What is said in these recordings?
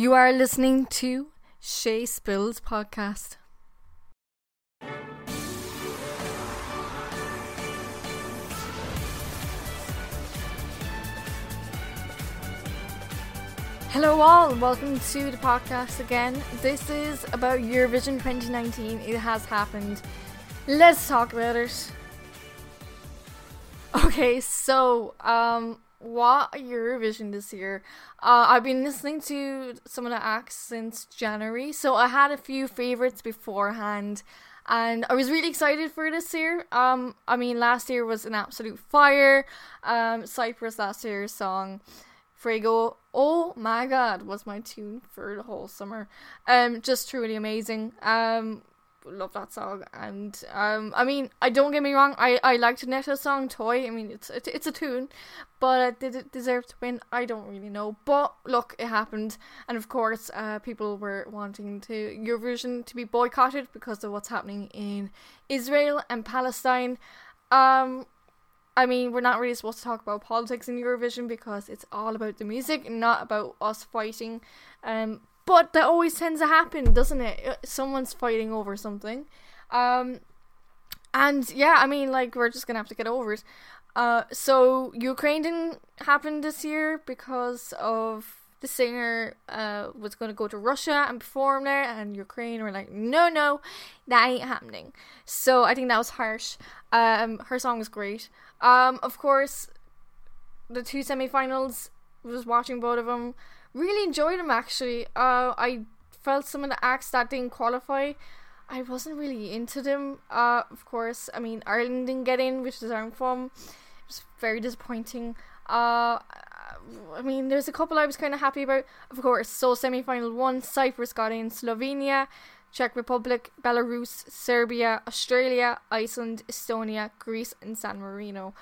You are listening to Shay Spills podcast. Hello, all. Welcome to the podcast again. This is about Eurovision 2019. It has happened. Let's talk about it. Okay, so um, what Eurovision this year? Uh, I've been listening to some of the acts since January, so I had a few favorites beforehand, and I was really excited for this year. Um, I mean, last year was an absolute fire. Um, Cyprus last year's song. Fuego, oh my god, was my tune for the whole summer. Um, just truly amazing. Um, love that song, and um, I mean, I don't get me wrong, I I liked Netta's song "Toy." I mean, it's it's, it's a tune, but did it deserve to win? I don't really know. But look, it happened, and of course, uh, people were wanting to Eurovision to be boycotted because of what's happening in Israel and Palestine. Um, I mean, we're not really supposed to talk about politics in Eurovision because it's all about the music, not about us fighting. Um, but that always tends to happen, doesn't it? Uh, Someone's fighting over something. Um, and yeah, I mean, like we're just gonna have to get over it. Uh, so Ukraine didn't happen this year because of the singer uh was gonna go to Russia and perform there, and Ukraine were like, no, no, that ain't happening. So I think that was harsh. Um, her song was great. Um, of course, the two semifinals was watching both of them. Really enjoyed them actually. Uh, I felt some of the acts that didn't qualify. I wasn't really into them. Uh, of course, I mean Ireland didn't get in, which is where I'm from. It was very disappointing. Uh, I mean, there's a couple I was kind of happy about. Of course, so semi final one, Cyprus got in, Slovenia, Czech Republic, Belarus, Serbia, Australia, Iceland, Estonia, Greece, and San Marino.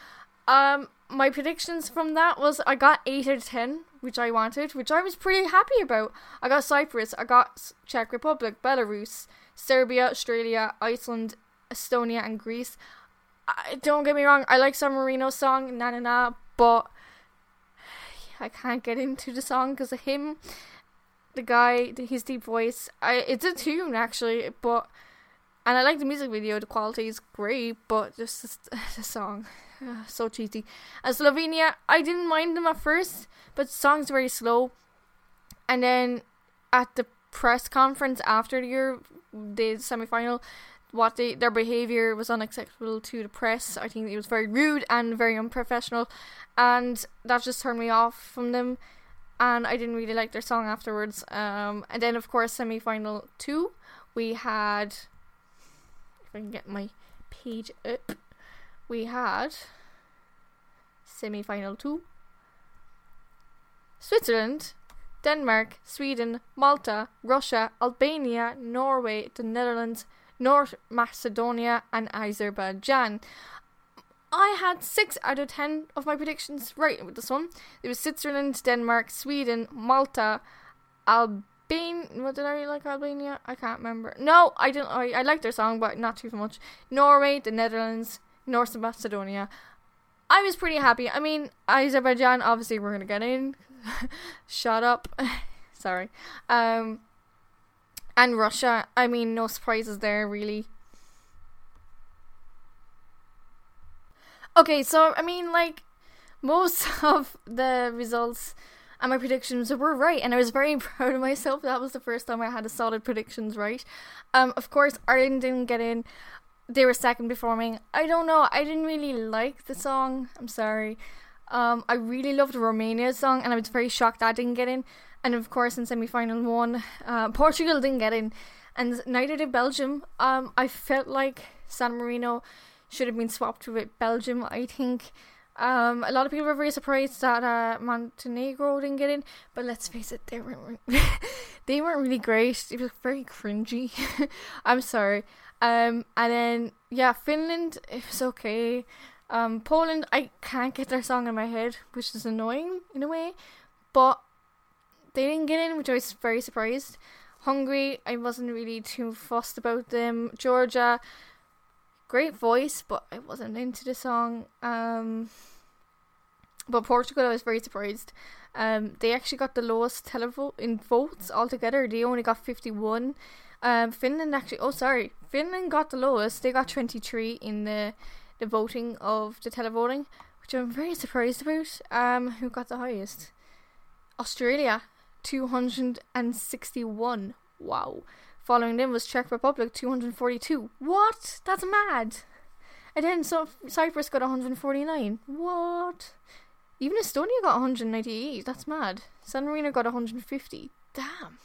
Um, my predictions from that was I got eight out of ten, which I wanted, which I was pretty happy about. I got Cyprus, I got Czech Republic, Belarus, Serbia, Australia, Iceland, Estonia, and Greece. I, don't get me wrong, I like San Marino's song, na na na, but I can't get into the song because of him. The guy, his deep voice. I it's a tune actually, but and I like the music video. The quality is great, but just the, the song, so cheesy. And Slovenia, I didn't mind them at first, but song's very slow. And then at the press conference after the the semi final, what they their behavior was unacceptable to the press. I think it was very rude and very unprofessional, and that just turned me off from them. And I didn't really like their song afterwards. Um, and then of course semi final two, we had. If I can get my page up, we had semi final two. Switzerland, Denmark, Sweden, Malta, Russia, Albania, Norway, the Netherlands, North Macedonia, and Azerbaijan. I had 6 out of 10 of my predictions right with this one. It was Switzerland, Denmark, Sweden, Malta, Albania. What did I really like Albania? I can't remember. No, I didn't. I, I liked their song, but not too much. Norway, the Netherlands, North Macedonia. I was pretty happy. I mean, Azerbaijan, obviously, we're going to get in. Shut up. Sorry. Um, and Russia. I mean, no surprises there, really. Okay, so I mean, like most of the results and my predictions were right, and I was very proud of myself. That was the first time I had a solid predictions right. Um, of course, Ireland didn't get in. They were second performing. I don't know. I didn't really like the song. I'm sorry. Um, I really loved Romania's song, and I was very shocked that didn't get in. And of course, in semi final one, uh, Portugal didn't get in, and neither did Belgium. Um, I felt like San Marino should have been swapped with Belgium. I think. Um, a lot of people were very surprised that uh, Montenegro didn't get in, but let's face it, they weren't. they weren't really great. It was very cringy. I'm sorry. Um, and then yeah, Finland it was okay. Um, Poland I can't get their song in my head, which is annoying in a way, but they didn't get in, which I was very surprised. Hungary I wasn't really too fussed about them. Georgia great voice, but I wasn't into the song. Um, But Portugal, I was very surprised. Um, they actually got the lowest televote in votes altogether. They only got 51. Um, Finland actually, oh sorry, Finland got the lowest. They got 23 in the the voting of the televoting, which I'm very surprised about. Um, who got the highest? Australia, 261. Wow. Following them was Czech Republic, 242. What? That's mad. And then so Cyprus got 149. What? Even Estonia got 198. That's mad. San Marino got 150. Damn.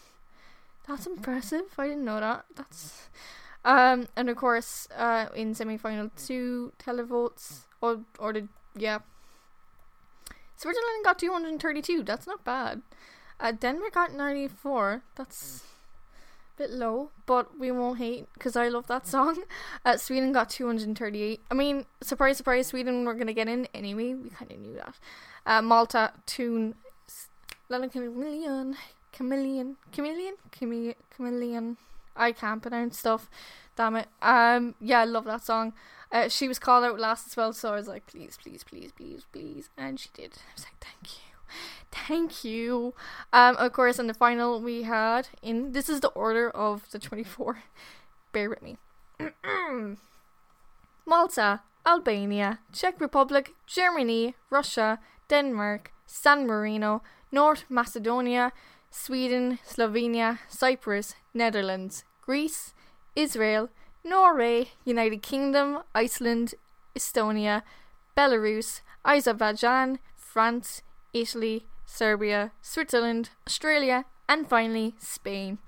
That's impressive. I didn't know that. That's um and of course uh in semi final two televotes or or the yeah. Switzerland got 232. That's not bad. Uh, Denmark got 94. That's bit low, but we won't hate because I love that song. Uh, Sweden got 238. I mean, surprise, surprise, Sweden were going to get in anyway. We kind of knew that. Uh, Malta, Tune, Chameleon, Chameleon, Chameleon, Chameleon, Chameleon. I can't pronounce stuff. Damn it. Um, yeah, I love that song. Uh, she was called out last as well, so I was like, please, please, please, please, please, and she did. I was like, thank you. Thank you. Um, of course, in the final we had in this is the order of the twenty four. Bear with me. Malta, Albania, Czech Republic, Germany, Russia, Denmark, San Marino, North Macedonia, Sweden, Slovenia, Cyprus, Netherlands, Greece, Israel, Norway, United Kingdom, Iceland, Estonia, Belarus, Azerbaijan, France, Italy, Serbia, Switzerland, Australia, and finally Spain.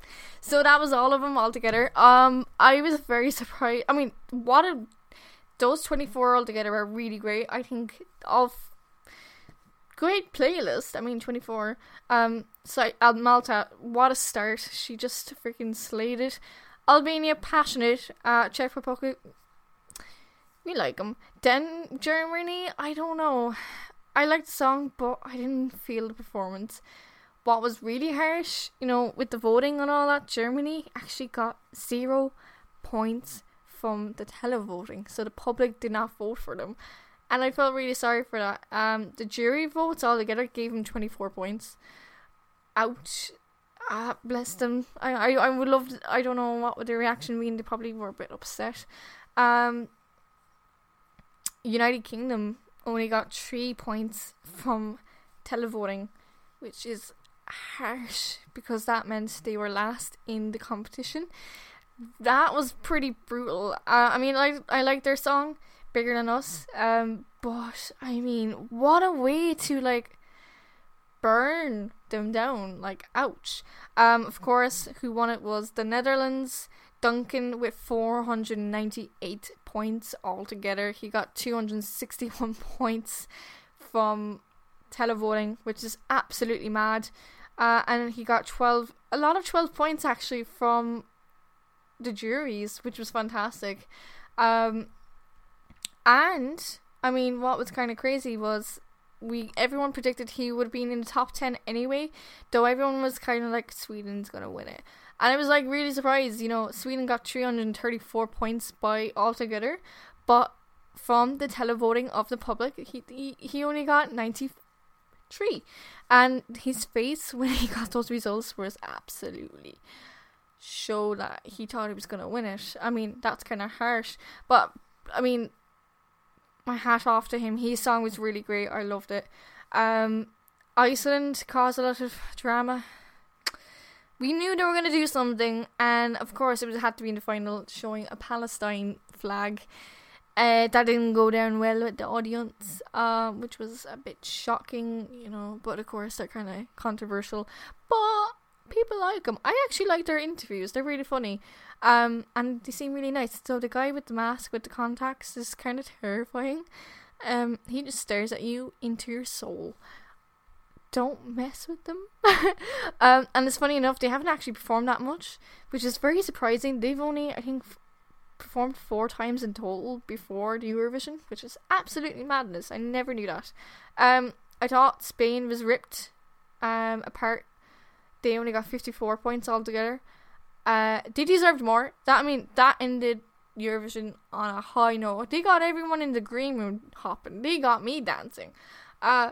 So that was all of them all together. Um, I was very surprised. I mean, what a those twenty four all together are really great. I think of great playlist. I mean, 24. Um, so uh, Malta, what a start. She just freaking slayed it. Albania, passionate. Uh, Czech Republic, we like them. Then Germany, I don't know. I liked the song, but I didn't feel the performance. What was really harsh, you know, with the voting and all that, Germany actually got zero points from the televoting, so the public did not vote for them and I felt really sorry for that. Um, the jury votes altogether gave him twenty four points. Ouch. Ah, bless them. I, I, I would love. I don't know what would their reaction mean. They probably were a bit upset. Um, United Kingdom only got three points from televoting, which is harsh because that meant they were last in the competition. That was pretty brutal. Uh, I mean, I I like their song bigger than us. Um, but I mean, what a way to like burn them down. Like, ouch. Um, of course, who won it was the Netherlands. Duncan with 498 points altogether. He got 261 points from televoting, which is absolutely mad. Uh, and he got 12, a lot of 12 points actually from the juries, which was fantastic. Um, and I mean, what was kind of crazy was we everyone predicted he would have been in the top 10 anyway though everyone was kind of like sweden's gonna win it and i was like really surprised you know sweden got 334 points by altogether but from the televoting of the public he, he, he only got 93 and his face when he got those results was absolutely show that he thought he was gonna win it i mean that's kind of harsh but i mean my hat off to him. His song was really great. I loved it. Um, Iceland caused a lot of drama. We knew they were going to do something, and of course, it was, had to be in the final, showing a Palestine flag. Uh, that didn't go down well with the audience, uh, which was a bit shocking, you know. But of course, they're kind of controversial. But people like them. I actually like their interviews; they're really funny. Um, and they seem really nice. So the guy with the mask with the contacts is kind of terrifying. Um, he just stares at you into your soul. Don't mess with them. um, and it's funny enough, they haven't actually performed that much, which is very surprising. They've only, I think, f- performed four times in total before the Eurovision, which is absolutely madness. I never knew that. Um, I thought Spain was ripped um, apart. They only got 54 points altogether. Uh, they deserved more. That I mean, that ended Eurovision on a high note. They got everyone in the green room hopping. They got me dancing. Uh,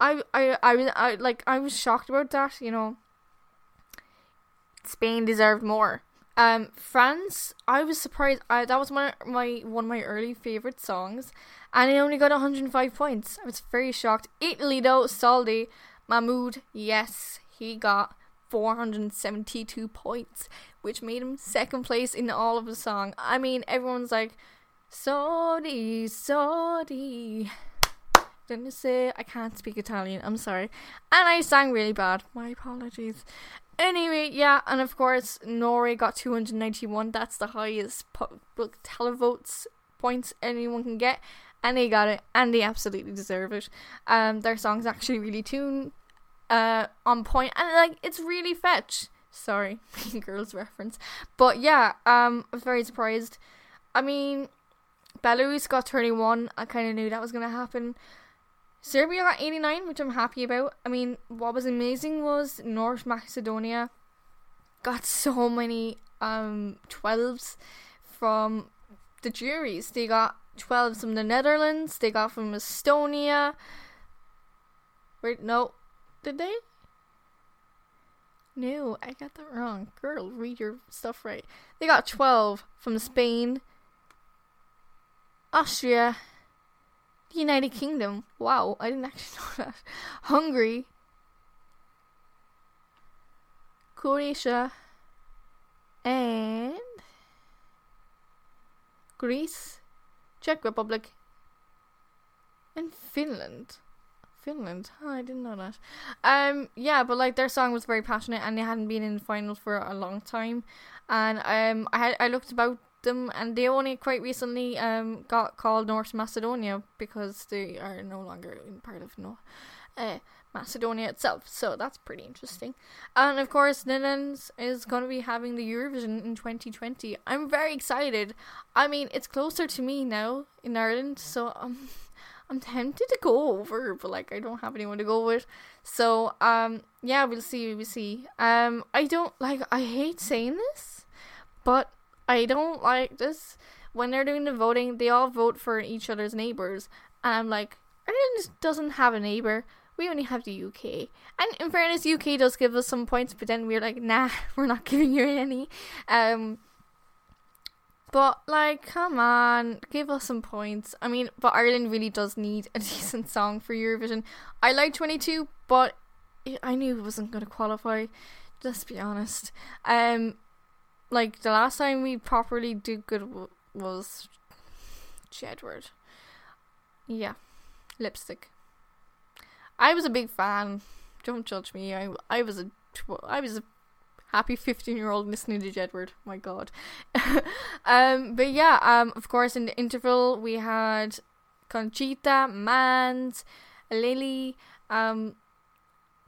I, I, I was, I like, I was shocked about that. You know, Spain deserved more. Um, France, I was surprised. I, that was one of my one of my early favorite songs, and it only got 105 points. I was very shocked. Italy, though, Soldi, Mahmood, yes, he got 472 points, which made him second place in all of the song. I mean, everyone's like, Sorry, sorry. Didn't say I can't speak Italian. I'm sorry. And I sang really bad. My apologies. Anyway, yeah, and of course, Norway got 291. That's the highest po- televotes points anyone can get. And they got it, and they absolutely deserve it. Um, their song's actually really tuned, uh, on point, and like it's really fetch. Sorry, girls reference, but yeah, um, I was very surprised. I mean, Belarus got 31. I kind of knew that was gonna happen. Serbia got 89, which I'm happy about. I mean, what was amazing was North Macedonia got so many um 12s from the juries. They got 12s from the Netherlands, they got from Estonia. Wait, no. Did they? No, I got that wrong. Girl, read your stuff right. They got 12 from Spain, Austria, United Kingdom. Wow, I didn't actually know that. Hungary, Croatia, and Greece, Czech Republic, and Finland. Finland. I didn't know that. Um, yeah, but like their song was very passionate, and they hadn't been in the final for a long time. And um, I had I looked about them, and they only quite recently um got called North Macedonia because they are no longer part of no, uh, Macedonia itself. So that's pretty interesting. And of course, Netherlands is going to be having the Eurovision in 2020. I'm very excited. I mean, it's closer to me now in Ireland, so um, I'm tempted to go over, but like I don't have anyone to go with. So um, yeah, we'll see. We'll see. Um, I don't like. I hate saying this, but I don't like this. When they're doing the voting, they all vote for each other's neighbors, and I'm like, Ireland doesn't have a neighbor. We only have the UK. And in fairness, UK does give us some points, but then we're like, nah, we're not giving you any. Um, but like, come on, give us some points. I mean, but Ireland really does need a decent song for Eurovision. I like 22, but I knew it wasn't going to qualify. Just be honest. Um, like the last time we properly did good w- was Jedward. Yeah, lipstick. I was a big fan. Don't judge me. I I was a tw- I was a happy 15 year old listening to Jedward. My god. um but yeah, um of course in the interval we had Conchita, Mans, Lily, um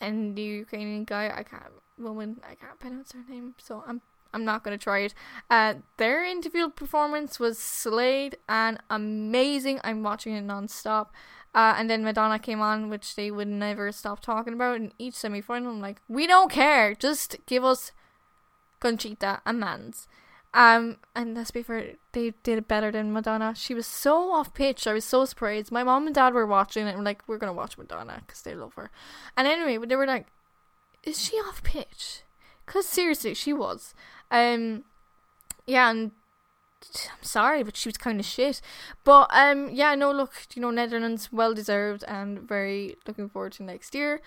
and the Ukrainian guy I can't woman I can't pronounce her name, so I'm I'm not gonna try it. Uh, their interview performance was slayed and amazing. I'm watching it non-stop. Uh, and then Madonna came on, which they would never stop talking about in each semi-final. I'm like, we don't care. Just give us Conchita and Mans. Um, and let's be fair, they did it better than Madonna. She was so off pitch. I was so surprised. My mom and dad were watching it and were like, we're gonna watch Madonna because they love her. And anyway, they were like, is she off pitch? Cause seriously, she was. Um, yeah, and I'm sorry, but she was kind of shit. But um, yeah, no, look, you know, Netherlands well deserved and very looking forward to next year.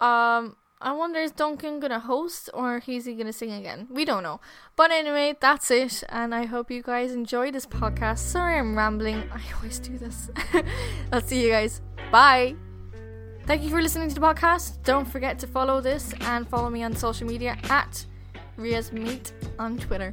Um, I wonder is Duncan gonna host or is he gonna sing again? We don't know. But anyway, that's it, and I hope you guys enjoy this podcast. Sorry, I'm rambling. I always do this. I'll see you guys. Bye. Thank you for listening to the podcast. Don't forget to follow this and follow me on social media at Ria's Meet on Twitter.